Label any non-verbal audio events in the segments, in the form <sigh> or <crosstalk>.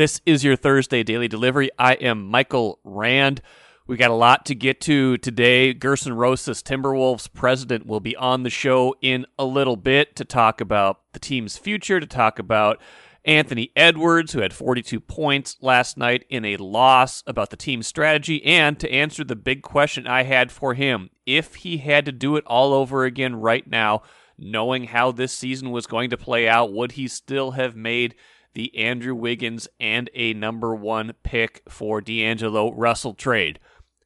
This is your Thursday daily delivery. I am Michael Rand. We got a lot to get to today. Gerson Rosas, Timberwolves president, will be on the show in a little bit to talk about the team's future, to talk about Anthony Edwards, who had 42 points last night in a loss, about the team's strategy, and to answer the big question I had for him. If he had to do it all over again right now, knowing how this season was going to play out, would he still have made the Andrew Wiggins and a number one pick for D'Angelo Russell trade?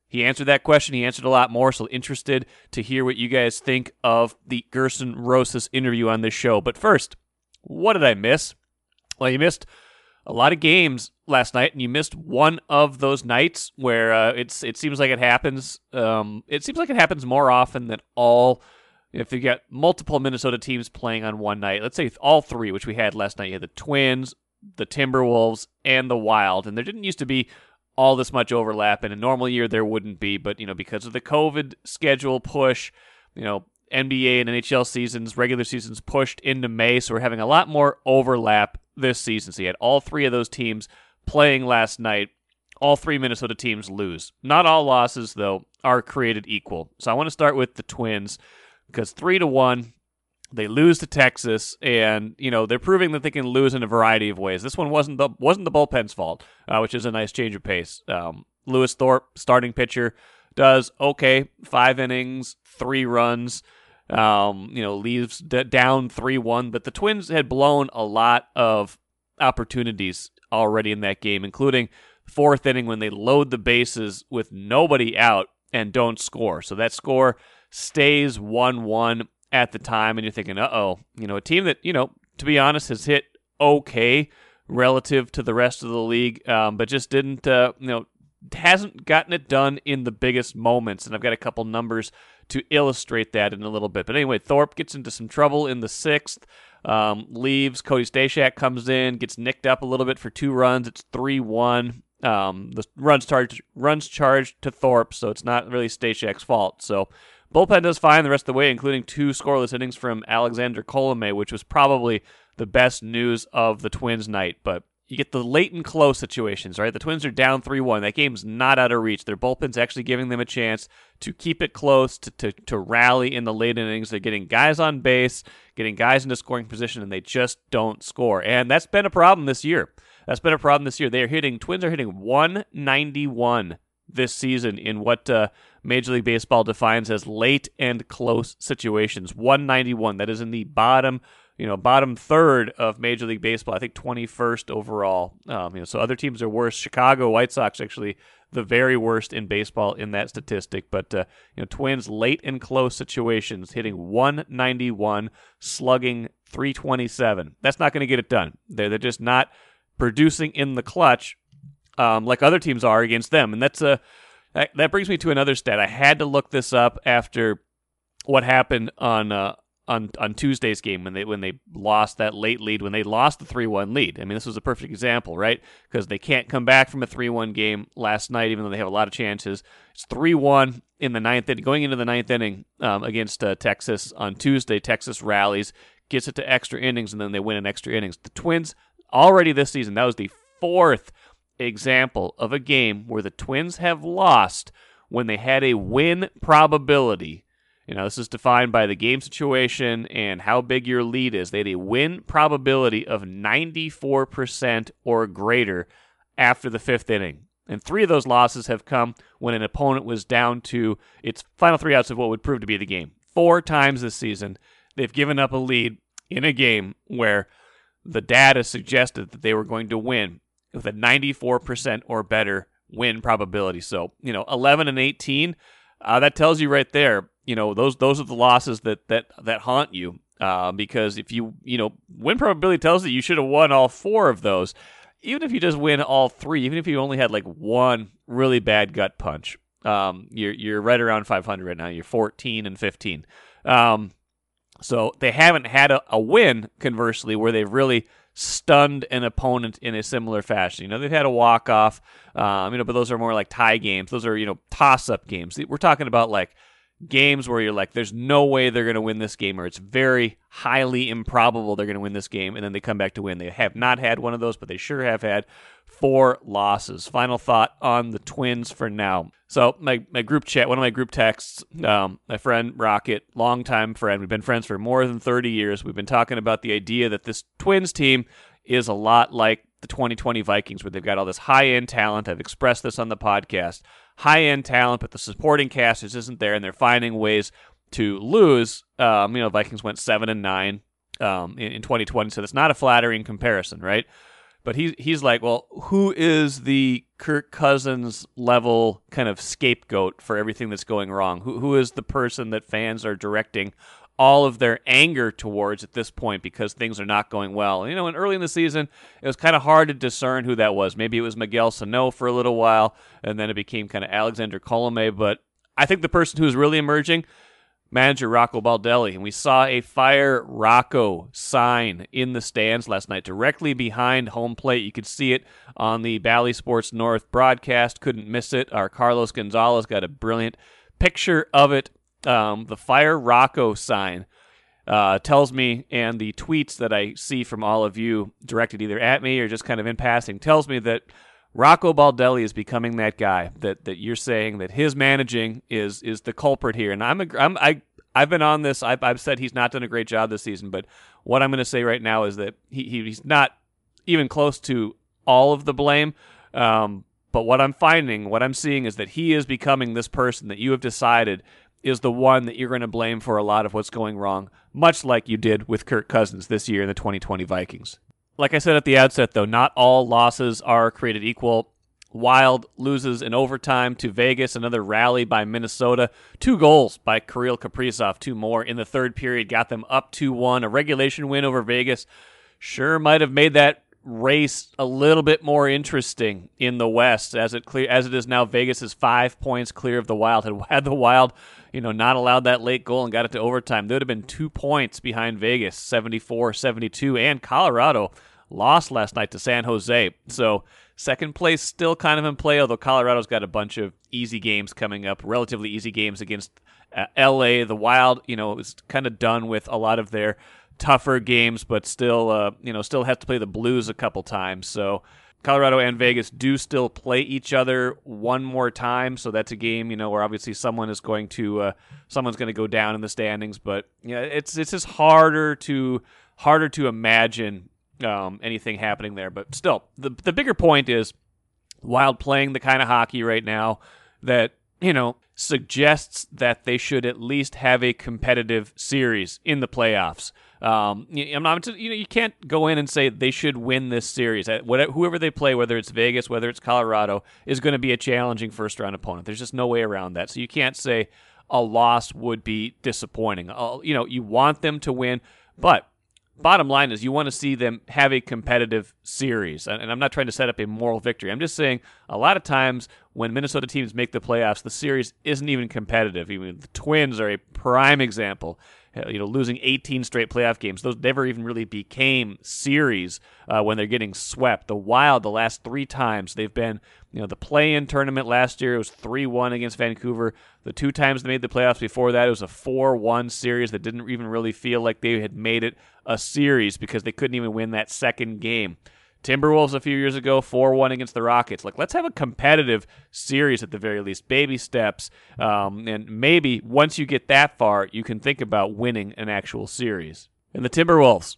He answered that question. He answered a lot more. So interested to hear what you guys think of the Gerson Rosas interview on this show. But first, what did I miss? Well, you missed a lot of games last night, and you missed one of those nights where uh, it's it seems like it happens. Um, it seems like it happens more often than all. If you get multiple Minnesota teams playing on one night, let's say all three, which we had last night, you had the Twins, the Timberwolves, and the Wild, and there didn't used to be all this much overlap. In a normal year, there wouldn't be, but you know, because of the COVID schedule push, you know, NBA and NHL seasons, regular seasons pushed into May, so we're having a lot more overlap this season. So you had all three of those teams playing last night. All three Minnesota teams lose. Not all losses, though, are created equal. So I want to start with the Twins because three to one they lose to Texas, and you know they're proving that they can lose in a variety of ways. This one wasn't the wasn't the bullpen's fault, uh, which is a nice change of pace. Um, Lewis Thorpe, starting pitcher, does okay, five innings, three runs. Um, you know, leaves d- down three one, but the Twins had blown a lot of opportunities already in that game, including fourth inning when they load the bases with nobody out and don't score. So that score stays one one at the time, and you're thinking, uh oh, you know, a team that, you know, to be honest, has hit okay relative to the rest of the league, um, but just didn't, uh, you know, hasn't gotten it done in the biggest moments. And I've got a couple numbers to illustrate that in a little bit. But anyway, Thorpe gets into some trouble in the sixth. Um, leaves. Cody Stashak comes in, gets nicked up a little bit for two runs. It's three one. Um, the runs charged runs charged to Thorpe, so it's not really Stashak's fault. So Bullpen does fine the rest of the way, including two scoreless innings from Alexander Colome, which was probably the best news of the Twins night. But you get the late and close situations, right? The Twins are down 3 1. That game's not out of reach. Their bullpen's actually giving them a chance to keep it close, to, to, to rally in the late innings. They're getting guys on base, getting guys into scoring position, and they just don't score. And that's been a problem this year. That's been a problem this year. They are hitting, Twins are hitting 191 this season in what uh, Major League Baseball defines as late and close situations. 191. That is in the bottom, you know, bottom third of Major League Baseball. I think 21st overall. Um, you know, so other teams are worse. Chicago White Sox actually the very worst in baseball in that statistic. But uh, you know, Twins late and close situations, hitting 191, slugging 327. That's not going to get it done. They're they're just not producing in the clutch um, like other teams are against them, and that's a that, brings me to another stat. I had to look this up after what happened on uh, on on Tuesday's game when they when they lost that late lead when they lost the three one lead. I mean, this was a perfect example, right? Because they can't come back from a three one game last night, even though they have a lot of chances. It's three one in the ninth inning, going into the ninth inning um, against uh, Texas on Tuesday. Texas rallies, gets it to extra innings, and then they win in extra innings. The Twins already this season that was the fourth example of a game where the Twins have lost when they had a win probability. You know, this is defined by the game situation and how big your lead is. They had a win probability of 94% or greater after the fifth inning. And three of those losses have come when an opponent was down to its final three outs of what would prove to be the game. Four times this season, they've given up a lead in a game where the data suggested that they were going to win with a 94% or better win probability. So, you know, 11 and 18, uh, that tells you right there, you know, those those are the losses that that that haunt you. Uh, because if you, you know, win probability tells you you should have won all four of those. Even if you just win all three, even if you only had like one really bad gut punch, um, you're you're right around 500 right now. You're 14 and 15. Um, so they haven't had a, a win, conversely, where they've really stunned an opponent in a similar fashion. You know, they've had a walk off, um, you know, but those are more like tie games. Those are you know toss up games. We're talking about like games where you're like, there's no way they're going to win this game, or it's very highly improbable they're going to win this game, and then they come back to win. They have not had one of those, but they sure have had four losses. Final thought on the Twins for now. So my, my group chat, one of my group texts, um, my friend Rocket, longtime friend, we've been friends for more than 30 years. We've been talking about the idea that this Twins team is a lot like the 2020 Vikings, where they've got all this high end talent. I've expressed this on the podcast. High end talent, but the supporting cast just isn't there, and they're finding ways to lose. Um, you know, Vikings went seven and nine um, in, in 2020, so that's not a flattering comparison, right? But he's he's like, well, who is the Kirk Cousins level kind of scapegoat for everything that's going wrong? Who who is the person that fans are directing all of their anger towards at this point because things are not going well. You know, and early in the season, it was kind of hard to discern who that was. Maybe it was Miguel Sano for a little while, and then it became kind of Alexander Colome. But I think the person who is really emerging, manager Rocco Baldelli, and we saw a fire Rocco sign in the stands last night, directly behind home plate. You could see it on the Bally Sports North broadcast. Couldn't miss it. Our Carlos Gonzalez got a brilliant picture of it um, the Fire Rocco sign uh, tells me, and the tweets that I see from all of you directed either at me or just kind of in passing, tells me that Rocco Baldelli is becoming that guy that, that you're saying that his managing is is the culprit here. And I'm, a, I'm I I've been on this. I've, I've said he's not done a great job this season, but what I'm going to say right now is that he, he's not even close to all of the blame. Um, but what I'm finding, what I'm seeing is that he is becoming this person that you have decided is the one that you're going to blame for a lot of what's going wrong, much like you did with Kirk Cousins this year in the 2020 Vikings. Like I said at the outset, though, not all losses are created equal. Wild loses in overtime to Vegas. Another rally by Minnesota. Two goals by Kirill Kaprizov. Two more in the third period got them up 2 1. A regulation win over Vegas sure might have made that race a little bit more interesting in the West as it clear as it is now. Vegas is five points clear of the Wild. Had had the Wild, you know, not allowed that late goal and got it to overtime, they would have been two points behind Vegas, 74-72, and Colorado lost last night to San Jose. So second place still kind of in play, although Colorado's got a bunch of easy games coming up, relatively easy games against uh, L.A. The Wild, you know, is kind of done with a lot of their tougher games, but still, uh, you know, still have to play the Blues a couple times. So Colorado and Vegas do still play each other one more time. So that's a game, you know, where obviously someone is going to, uh, someone's going to go down in the standings. But yeah, it's it's just harder to harder to imagine um, anything happening there. But still, the the bigger point is Wild playing the kind of hockey right now that you know, suggests that they should at least have a competitive series in the playoffs. Um, I'm not, you know, you can't go in and say they should win this series. Uh, whatever, whoever they play, whether it's Vegas, whether it's Colorado, is going to be a challenging first round opponent. There's just no way around that. So you can't say a loss would be disappointing. Uh, you know, you want them to win, but bottom line is you want to see them have a competitive series. And I'm not trying to set up a moral victory. I'm just saying a lot of times when Minnesota teams make the playoffs, the series isn't even competitive. Even the Twins are a prime example. You know, losing 18 straight playoff games, those never even really became series uh, when they're getting swept. The Wild, the last three times they've been, you know, the play-in tournament last year it was 3-1 against Vancouver. The two times they made the playoffs before that, it was a 4-1 series that didn't even really feel like they had made it a series because they couldn't even win that second game. Timberwolves a few years ago, 4 1 against the Rockets. Like, let's have a competitive series at the very least, baby steps. Um, and maybe once you get that far, you can think about winning an actual series. And the Timberwolves,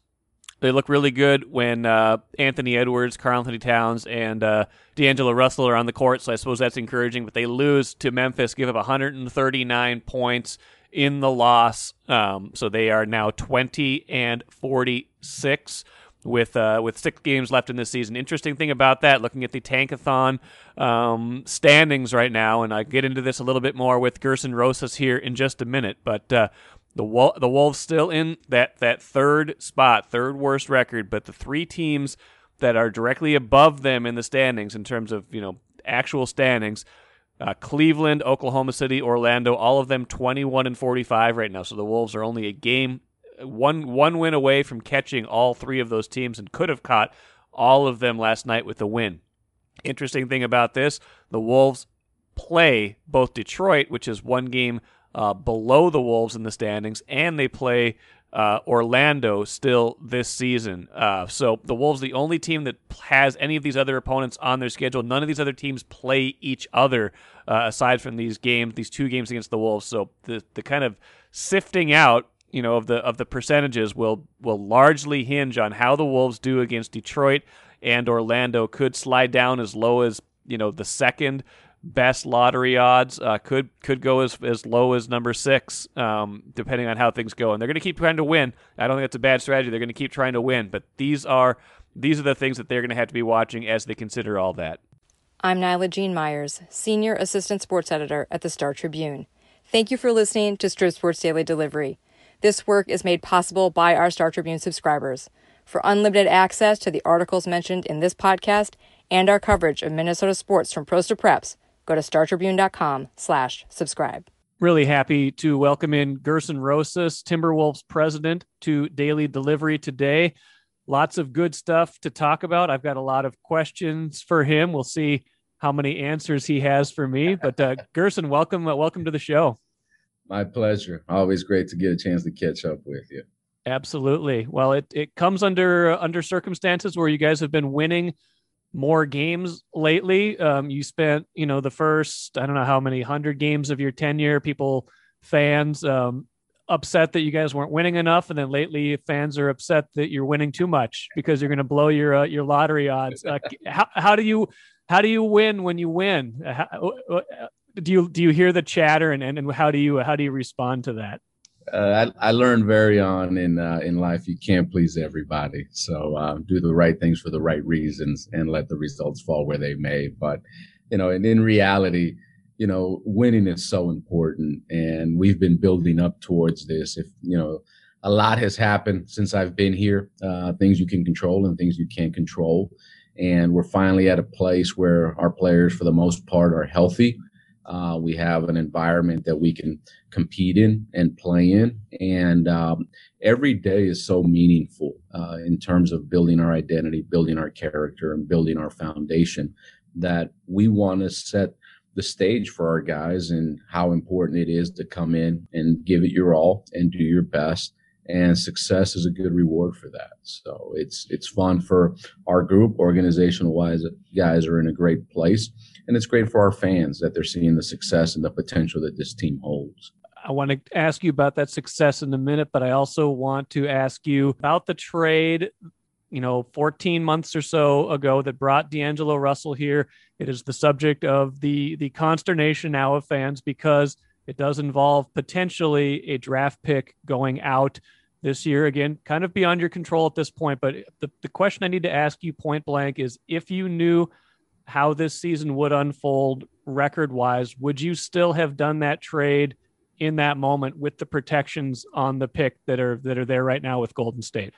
they look really good when uh, Anthony Edwards, Karl-Anthony Towns, and uh, D'Angelo Russell are on the court. So I suppose that's encouraging. But they lose to Memphis, give up 139 points in the loss. Um, so they are now 20 and 46 with uh, with six games left in this season. Interesting thing about that, looking at the Tankathon um, standings right now, and I get into this a little bit more with Gerson Rosas here in just a minute, but. Uh, the the Wolves still in that, that third spot, third worst record, but the three teams that are directly above them in the standings in terms of you know actual standings, uh, Cleveland, Oklahoma City, Orlando, all of them 21 and 45 right now. So the Wolves are only a game one one win away from catching all three of those teams and could have caught all of them last night with a win. Interesting thing about this, the Wolves play both Detroit, which is one game uh, below the Wolves in the standings, and they play uh, Orlando still this season. Uh, so the Wolves, the only team that has any of these other opponents on their schedule. None of these other teams play each other uh, aside from these games, these two games against the Wolves. So the the kind of sifting out, you know, of the of the percentages will will largely hinge on how the Wolves do against Detroit and Orlando. Could slide down as low as you know the second best lottery odds uh, could could go as as low as number six, um, depending on how things go. And they're going to keep trying to win. I don't think it's a bad strategy. They're going to keep trying to win. But these are these are the things that they're going to have to be watching as they consider all that. I'm Naila-Jean Meyers, Senior Assistant Sports Editor at the Star Tribune. Thank you for listening to Strib Sports Daily Delivery. This work is made possible by our Star Tribune subscribers. For unlimited access to the articles mentioned in this podcast and our coverage of Minnesota sports from pros to preps, go to startribune.com slash subscribe. Really happy to welcome in Gerson Rosas, Timberwolves president, to Daily Delivery today. Lots of good stuff to talk about. I've got a lot of questions for him. We'll see how many answers he has for me. But uh, Gerson, welcome, uh, welcome to the show. My pleasure. Always great to get a chance to catch up with you. Absolutely. Well, it, it comes under under circumstances where you guys have been winning more games lately. Um, you spent, you know, the first, I don't know how many hundred games of your tenure, people, fans, um, upset that you guys weren't winning enough, and then lately fans are upset that you're winning too much because you're going to blow your uh, your lottery odds. Uh, <laughs> how how do you how do you win when you win? Uh, how, uh, do you do you hear the chatter and, and and how do you how do you respond to that? uh, I, I, learned very on in uh, in life you can't please everybody. So uh, do the right things for the right reasons and let the results fall where they may. But you know, and in reality, you know, winning is so important, and we've been building up towards this. If you know, a lot has happened since I've been here. Uh, things you can control and things you can't control, and we're finally at a place where our players, for the most part, are healthy uh, we have an environment that we can compete in and play in. And um, every day is so meaningful uh, in terms of building our identity, building our character, and building our foundation that we want to set the stage for our guys and how important it is to come in and give it your all and do your best and success is a good reward for that. So it's it's fun for our group, organizational wise. Guys are in a great place, and it's great for our fans that they're seeing the success and the potential that this team holds. I want to ask you about that success in a minute, but I also want to ask you about the trade. You know, 14 months or so ago, that brought D'Angelo Russell here. It is the subject of the the consternation now of fans because it does involve potentially a draft pick going out this year. Again, kind of beyond your control at this point. But the, the question I need to ask you point blank is if you knew how this season would unfold record wise, would you still have done that trade in that moment with the protections on the pick that are that are there right now with Golden State?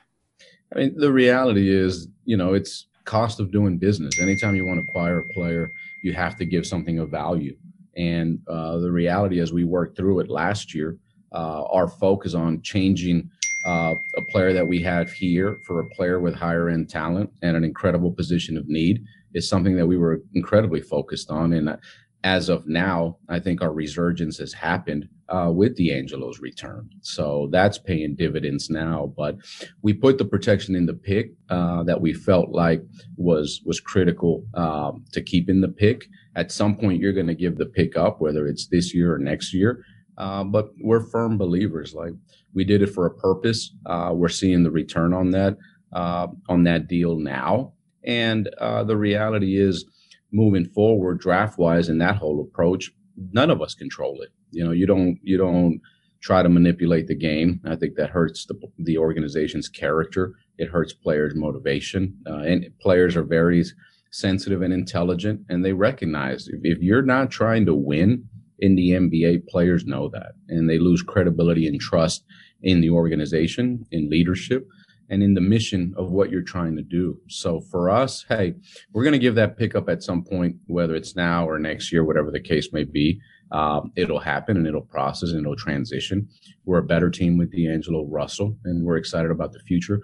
I mean, the reality is, you know, it's cost of doing business. Anytime you want to acquire a player, you have to give something of value. And uh, the reality, as we worked through it last year, uh, our focus on changing uh, a player that we have here for a player with higher end talent and an incredible position of need is something that we were incredibly focused on. And as of now, I think our resurgence has happened uh, with D'Angelo's return. So that's paying dividends now. But we put the protection in the pick uh, that we felt like was was critical um, to keep in the pick. At some point, you're going to give the pick up, whether it's this year or next year. Uh, but we're firm believers. Like we did it for a purpose. Uh, we're seeing the return on that uh, on that deal now, and uh, the reality is, moving forward, draft wise, in that whole approach, none of us control it. You know, you don't you don't try to manipulate the game. I think that hurts the the organization's character. It hurts players' motivation, uh, and players are very sensitive and intelligent, and they recognize if, if you're not trying to win in the NBA, players know that, and they lose credibility and trust in the organization, in leadership, and in the mission of what you're trying to do. So for us, hey, we're going to give that pickup at some point, whether it's now or next year, whatever the case may be. Um, it'll happen and it'll process and it'll transition. We're a better team with D'Angelo Russell, and we're excited about the future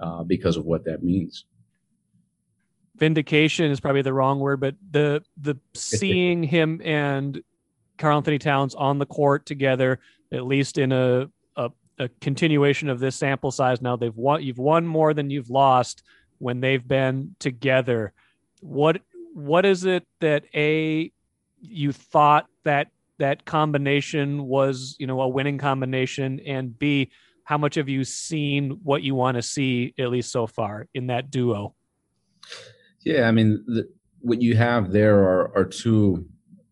uh, because of what that means vindication is probably the wrong word, but the the <laughs> seeing him and Karl-Anthony Towns on the court together, at least in a, a, continuation of this sample size. Now they've won. You've won more than you've lost when they've been together. What what is it that a you thought that that combination was you know a winning combination, and b how much have you seen what you want to see at least so far in that duo? Yeah, I mean, the, what you have there are, are two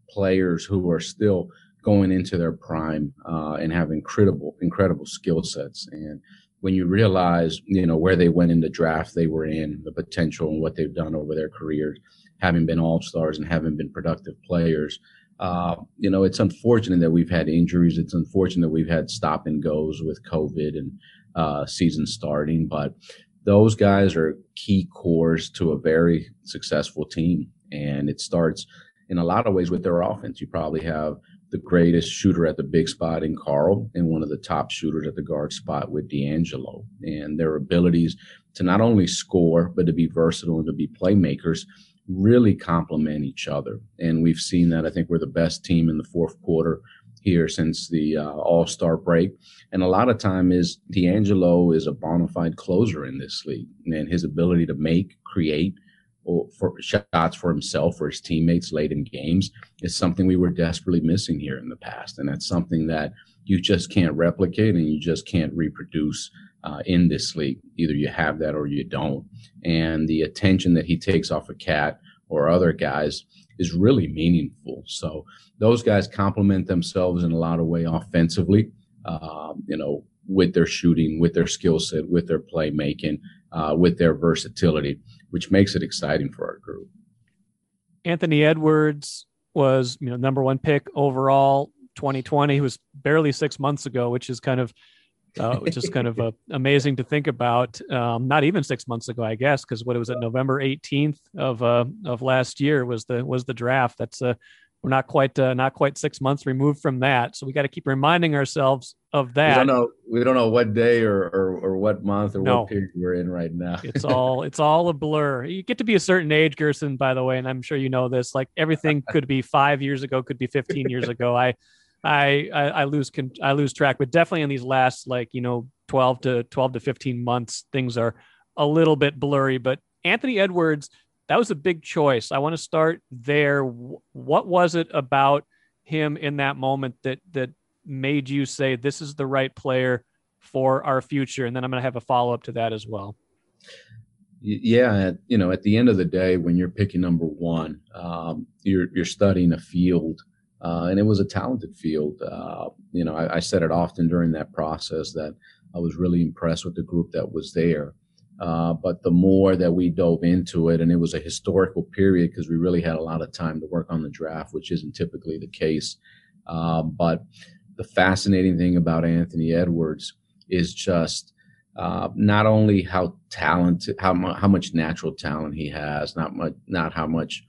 players who are still going into their prime uh, and have incredible, incredible skill sets. And when you realize, you know, where they went in the draft they were in, the potential and what they've done over their careers, having been all stars and having been productive players, uh, you know, it's unfortunate that we've had injuries. It's unfortunate that we've had stop and goes with COVID and uh, season starting, but those guys are key cores to a very successful team. And it starts in a lot of ways with their offense. You probably have the greatest shooter at the big spot in Karl and one of the top shooters at the guard spot with D'Angelo. And their abilities to not only score, but to be versatile and to be playmakers really complement each other. And we've seen that. I think we're the best team in the fourth quarter here since the uh, All Star break. And a lot of time is D'Angelo is a bona fide closer in this league, and his ability to make, create, for shots for himself or his teammates late in games is something we were desperately missing here in the past, and that's something that you just can't replicate and you just can't reproduce uh, in this league. Either you have that or you don't. And the attention that he takes off a of KAT or other guys is really meaningful. So those guys complement themselves in a lot of way offensively. Uh, you know, with their shooting, with their skill set, with their playmaking, uh, with their versatility, which makes it exciting for our group. Anthony Edwards was, you know, number one pick overall 2020. He was barely six months ago, which is kind of uh, is kind of uh, <laughs> amazing to think about. Um, not even six months ago, I guess, because what it was at November 18th of uh, of last year was the was the draft. That's uh, we're not quite uh, not quite six months removed from that, so we got to keep reminding ourselves of that. We don't know we don't know what day or or, or what month or no. what period we're in right now. <laughs> it's all it's all a blur. You get to be a certain age, Gerson, by the way, and I'm sure you know this. Like everything could be five years ago, could be 15 years <laughs> ago. I I, I, I lose I lose track, but definitely in these last like you know twelve to twelve to fifteen months, things are a little bit blurry. But Anthony Edwards, that was a big choice. I want to start there. What was it about him in that moment that that made you say this is the right player for our future? And then I'm going to have a follow up to that as well. Yeah, you know, at the end of the day, when you're picking number one, um, you're you're studying a field uh, and it was a talented field. Uh, you know, I, I, said it often during that process that I was really impressed with the group that was there. Uh, but the more that we dove into it, and it was a historical period because we really had a lot of time to work on the draft, which isn't typically the case. Uh, but the fascinating thing about Anthony Edwards is just uh, not only how talented, how, mu- how much natural talent he has, not much, not how much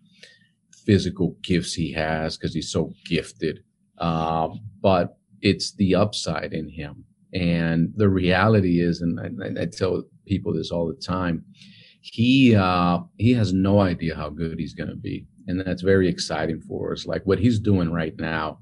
physical gifts he has because he's so gifted. Uh, but it's the upside in him. And the reality is, and I, I tell people this all the time, he uh, he has no idea how good he's going to be, and that's very exciting for us. Like what he's doing right now,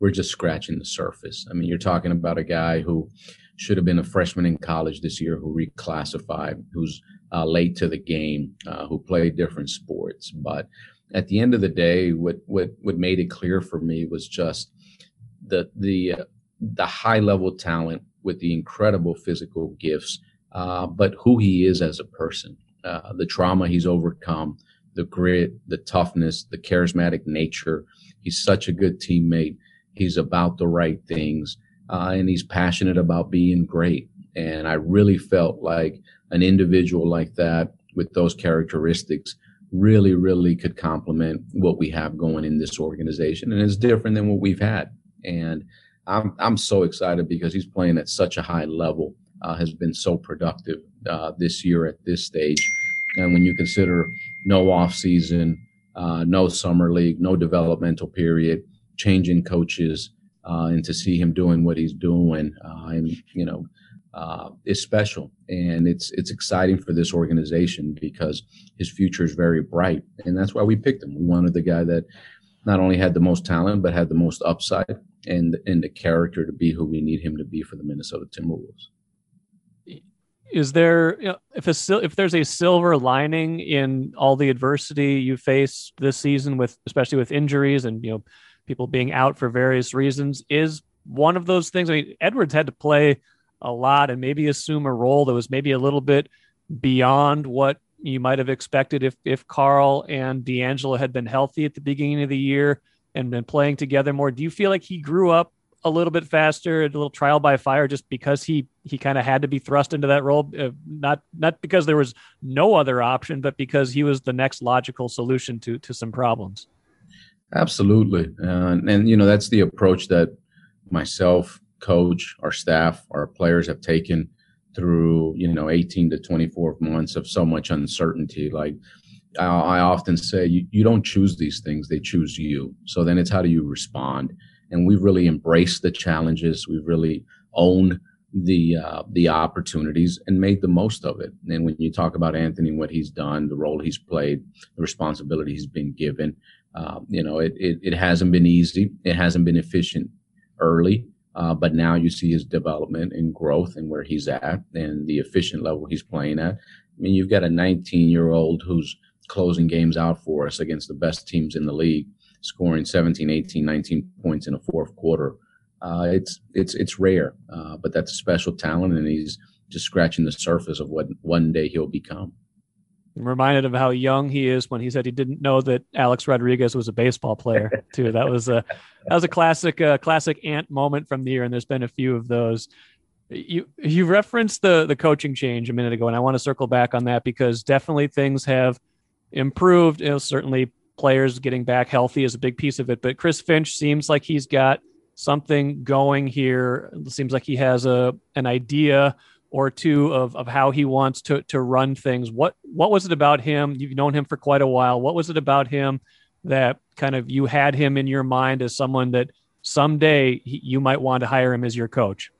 we're just scratching the surface. I mean, you're talking about a guy who should have been a freshman in college this year, who reclassified, who's uh, late to the game, uh, who played different sports, but at the end of the day, what what what made it clear for me was just the the uh, the high level talent with the incredible physical gifts, uh, but who he is as a person, uh, the trauma he's overcome, the grit, the toughness, the charismatic nature. He's such a good teammate. He's about the right things, uh, and he's passionate about being great. And I really felt like an individual like that with those characteristics really, really could complement what we have going in this organization. And it's different than what we've had. And I'm, I'm so excited because he's playing at such a high level, uh, has been so productive uh, this year at this stage. And when you consider no off season, uh, no summer league, no developmental period, changing coaches, uh, and to see him doing what he's doing, uh, and you know, uh, is special, and it's it's exciting for this organization because his future is very bright, and that's why we picked him. We wanted the guy that not only had the most talent, but had the most upside and, and the character to be who we need him to be for the Minnesota Timberwolves. Is there, if a, if there's a silver lining in all the adversity you face this season with, especially with injuries and, you know, people being out for various reasons, is one of those things. I mean, Edwards had to play a lot and maybe assume a role that was maybe a little bit beyond what you might have expected if if Karl and D'Angelo had been healthy at the beginning of the year and been playing together more. Do you feel like he grew up a little bit faster, a little trial by fire, just because he he kind of had to be thrust into that role, uh, not not because there was no other option, but because he was the next logical solution to to some problems. Absolutely, uh, and you know that's the approach that myself, coach, our staff, our players have taken through you know 18 to 24 months of so much uncertainty. Like I, I often say you, you don't choose these things they choose you. So then it's how do you respond and we've really embraced the challenges. We've really owned the uh, the opportunities and made the most of it. And when you talk about anthony and what he's done the role he's played the responsibility he's been given uh, you know it, it, it hasn't been easy. It hasn't been efficient early uh, but now you see his development and growth and where he's at and the efficient level he's playing at. I mean, you've got a 19 year old who's closing games out for us against the best teams in the league, scoring 17, 18, 19 points in a fourth quarter. Uh, it's it's it's rare, uh, but that's a special talent, and he's just scratching the surface of what one day he'll become. I'm reminded of how young he is when he said he didn't know that Alex Rodriguez was a baseball player <laughs> too. That was a that was a classic uh, classic Ant moment from the year, and there's been a few of those. You you referenced the the coaching change a minute ago, and I want to circle back on that because definitely things have improved. You know, certainly players getting back healthy is a big piece of it, but Chris Finch seems like he's got something going here. It seems like he has a an idea or two of, of how he wants to to run things. What what was it about him? You've known him for quite a while. What was it about him that kind of you had him in your mind as someone that someday you might want to hire him as your coach?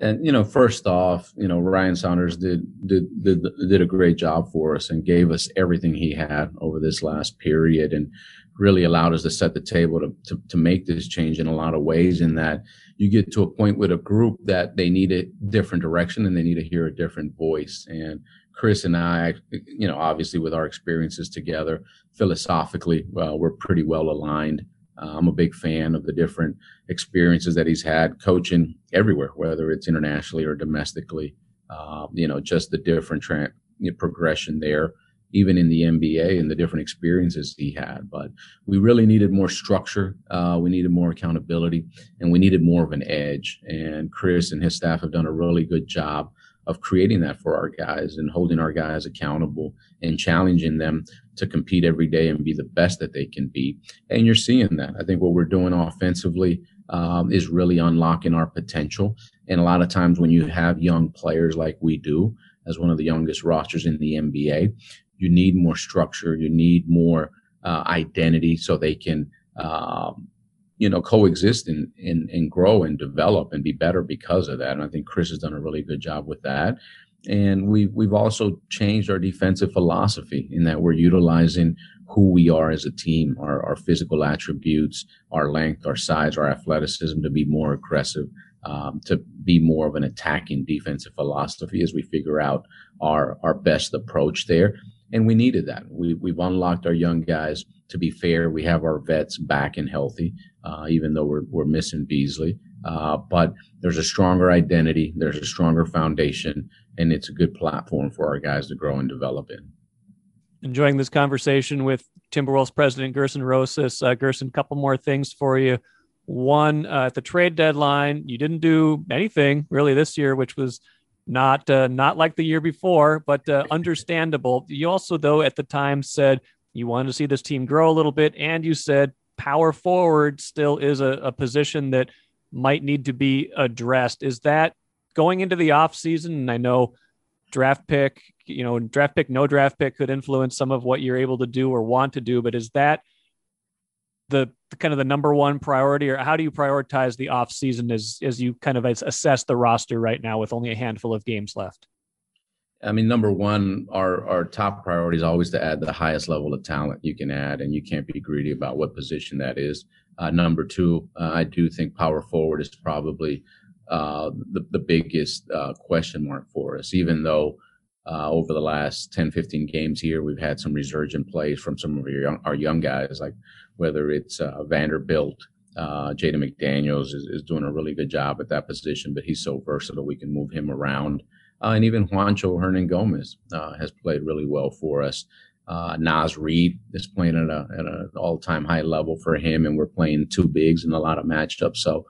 And you know, first off, you know, Ryan Saunders did did did did a great job for us and gave us everything he had over this last period and really allowed us to set the table to, to, to make this change in a lot of ways in that you get to a point with a group that they need a different direction and they need to hear a different voice. And Chris and I, you know, obviously with our experiences together, philosophically, well, we're pretty well aligned. Uh, I'm a big fan of the different experiences that he's had coaching everywhere, whether it's internationally or domestically. Uh, you know, just the different tra- progression there even in the NBA and the different experiences he had. But we really needed more structure. Uh, we needed more accountability and we needed more of an edge. And Chris and his staff have done a really good job of creating that for our guys and holding our guys accountable and challenging them to compete every day and be the best that they can be. And you're seeing that. I think what we're doing offensively um, is really unlocking our potential. And a lot of times when you have young players like we do, as one of the youngest rosters in the NBA, you need more structure, you need more uh, identity so they can, um, you know, coexist and, and, and grow and develop and be better because of that. And I think Chris has done a really good job with that. And we, we've also changed our defensive philosophy in that we're utilizing who we are as a team, our, our physical attributes, our length, our size, our athleticism to be more aggressive, um, to be more of an attacking defensive philosophy as we figure out our, our best approach there and we needed that. We, we've unlocked our young guys. To be fair, we have our vets back and healthy, uh, even though we're, we're missing Beasley. Uh, but there's a stronger identity, there's a stronger foundation, and it's a good platform for our guys to grow and develop in. Enjoying this conversation with Timberwolves president Gerson Rosas. Uh, Gerson, a couple more things for you. One, uh, at the trade deadline, you didn't do anything really this year, which was – not uh, not like the year before, but uh, understandable. You also, though, at the time said you wanted to see this team grow a little bit, and you said power forward still is a, a position that might need to be addressed. Is that going into the off season? And I know draft pick, you know, draft pick, no draft pick could influence some of what you're able to do or want to do, but is that the, the kind of the number one priority, or how do you prioritize the off season as as you kind of assess the roster right now with only a handful of games left? I mean, number one, our our top priority is always to add the highest level of talent you can add, and you can't be greedy about what position that is. Uh, number two, uh, I do think power forward is probably uh, the, the biggest uh, question mark for us, even though uh, over the last 10, 15 games here, we've had some resurgent plays from some of our young, our young guys, like whether it's uh, Vanderbilt, uh, Jaden McDaniels is, is, doing a really good job at that position, but he's so versatile, we can move him around. Uh, and even Juancho Hernangomez uh, has played really well for us. Uh, Naz Reid is playing at, at an all time high level for him, and we're playing two bigs in a lot of matchups. So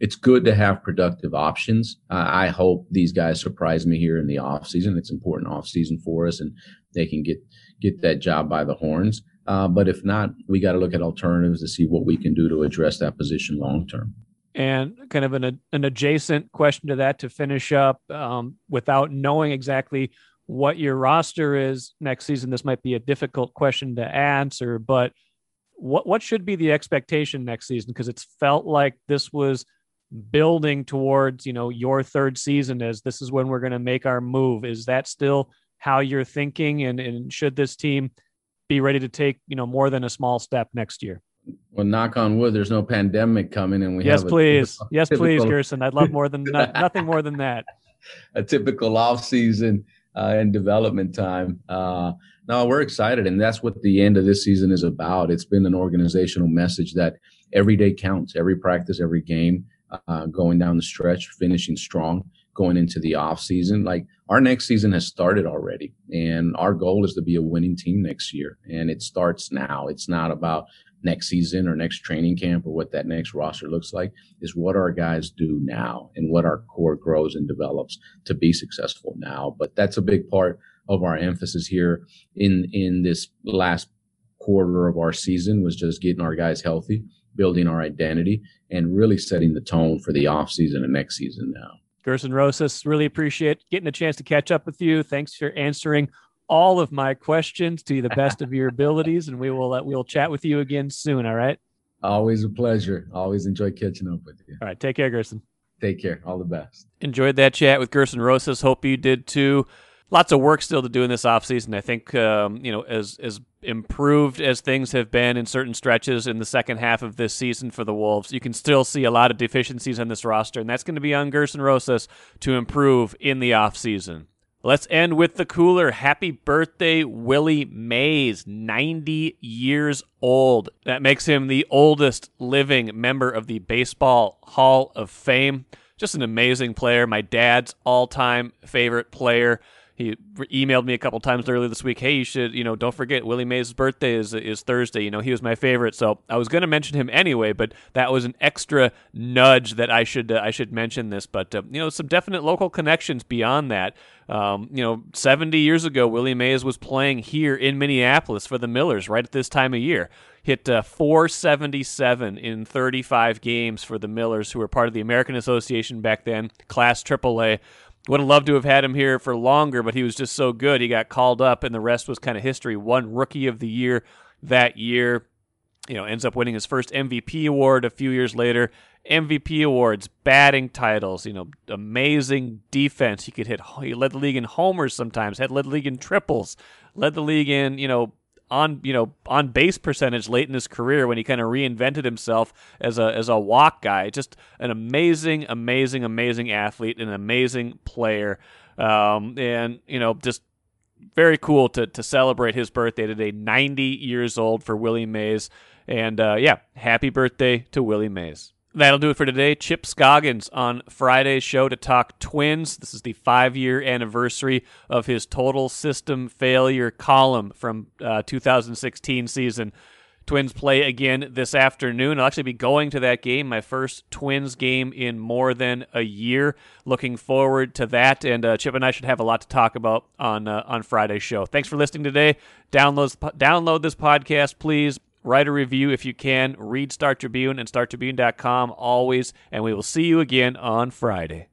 it's good to have productive options. Uh, I hope these guys surprise me here in the off season. It's important off season for us, and they can get get that job by the horns. Uh, but if not, we got to look at alternatives to see what we can do to address that position long term. And kind of an an adjacent question to that to finish up, um, without knowing exactly what your roster is next season, this might be a difficult question to answer. But what what should be the expectation next season? Because it's felt like this was building towards you know your third season as this is when we're going to make our move. Is that still how you're thinking? And, and should this team be ready to take you know more than a small step next year? Well knock on wood there's no pandemic coming and we yes please. yes please gerson. I'd love more than <laughs> not, nothing more than that. A typical off season uh, and development time. Uh, no we're excited and that's what the end of this season is about. It's been an organizational message that every day counts every practice every game uh, going down the stretch, finishing strong, going into the off season. Like our next season has started already, and our goal is to be a winning team next year, and it starts now. It's not about next season or next training camp or what that next roster looks like is what our guys do now and what our core grows and develops to be successful now but that's a big part of our emphasis here in in this last quarter of our season was just getting our guys healthy building our identity and really setting the tone for the off season and next season now. Gerson Rosas, really appreciate getting a chance to catch up with you. Thanks for answering all of my questions to the best of your <laughs> abilities, and we will uh, we will chat with you again soon. All right. Always a pleasure. Always enjoy catching up with you. All right. Take care, Gerson. Take care. All the best. Enjoyed that chat with Gerson Rosas. Hope you did too lots of work still to do in this offseason. I think um, you know as as improved as things have been in certain stretches in the second half of this season for the Wolves, you can still see a lot of deficiencies on this roster, and that's going to be on Gerson Rosas to improve in the offseason. Let's end with the cooler. Happy birthday, Willie Mays, 90 years old. That makes him the oldest living member of the Baseball Hall of Fame. Just an amazing player. My dad's all time favorite player he emailed me a couple times earlier this week. Hey, you should, you know, don't forget Willie Mays' birthday is is Thursday. You know, he was my favorite, so I was going to mention him anyway. But that was an extra nudge that I should uh, I should mention this. But uh, you know, some definite local connections beyond that. Um, you know, 70 years ago, Willie Mays was playing here in Minneapolis for the Millers right at this time of year. Hit uh, 477 in 35 games for the Millers, who were part of the American Association back then, Class AAA. Would have loved to have had him here for longer, but he was just so good. He got called up, and the rest was kind of history. Won rookie of the year that year. You know, ends up winning his first MVP award a few years later. MVP awards, batting titles, you know, amazing defense. He could hit. He led the league in homers sometimes. Had led the league in triples. Led the league in you know on you know on base percentage late in his career when he kind of reinvented himself as a as a walk guy. Just an amazing, amazing, amazing athlete, an amazing player, um, and you know just very cool to to celebrate his birthday today. Ninety years old for Willie Mays, and uh, yeah, happy birthday to Willie Mays. That'll do it for today. Chip Scoggins on Friday's show to talk Twins. This is the five year anniversary of his total system failure column from uh, 2016 season. Twins play again this afternoon. I'll actually be going to that game, my first Twins game in more than a year. Looking forward to that, and uh, Chip and I should have a lot to talk about on uh, on Friday's show. Thanks for listening today. Download download this podcast, please write a review if you can. Read Star Tribune and StarTribune.com always, and we will see you again on Friday.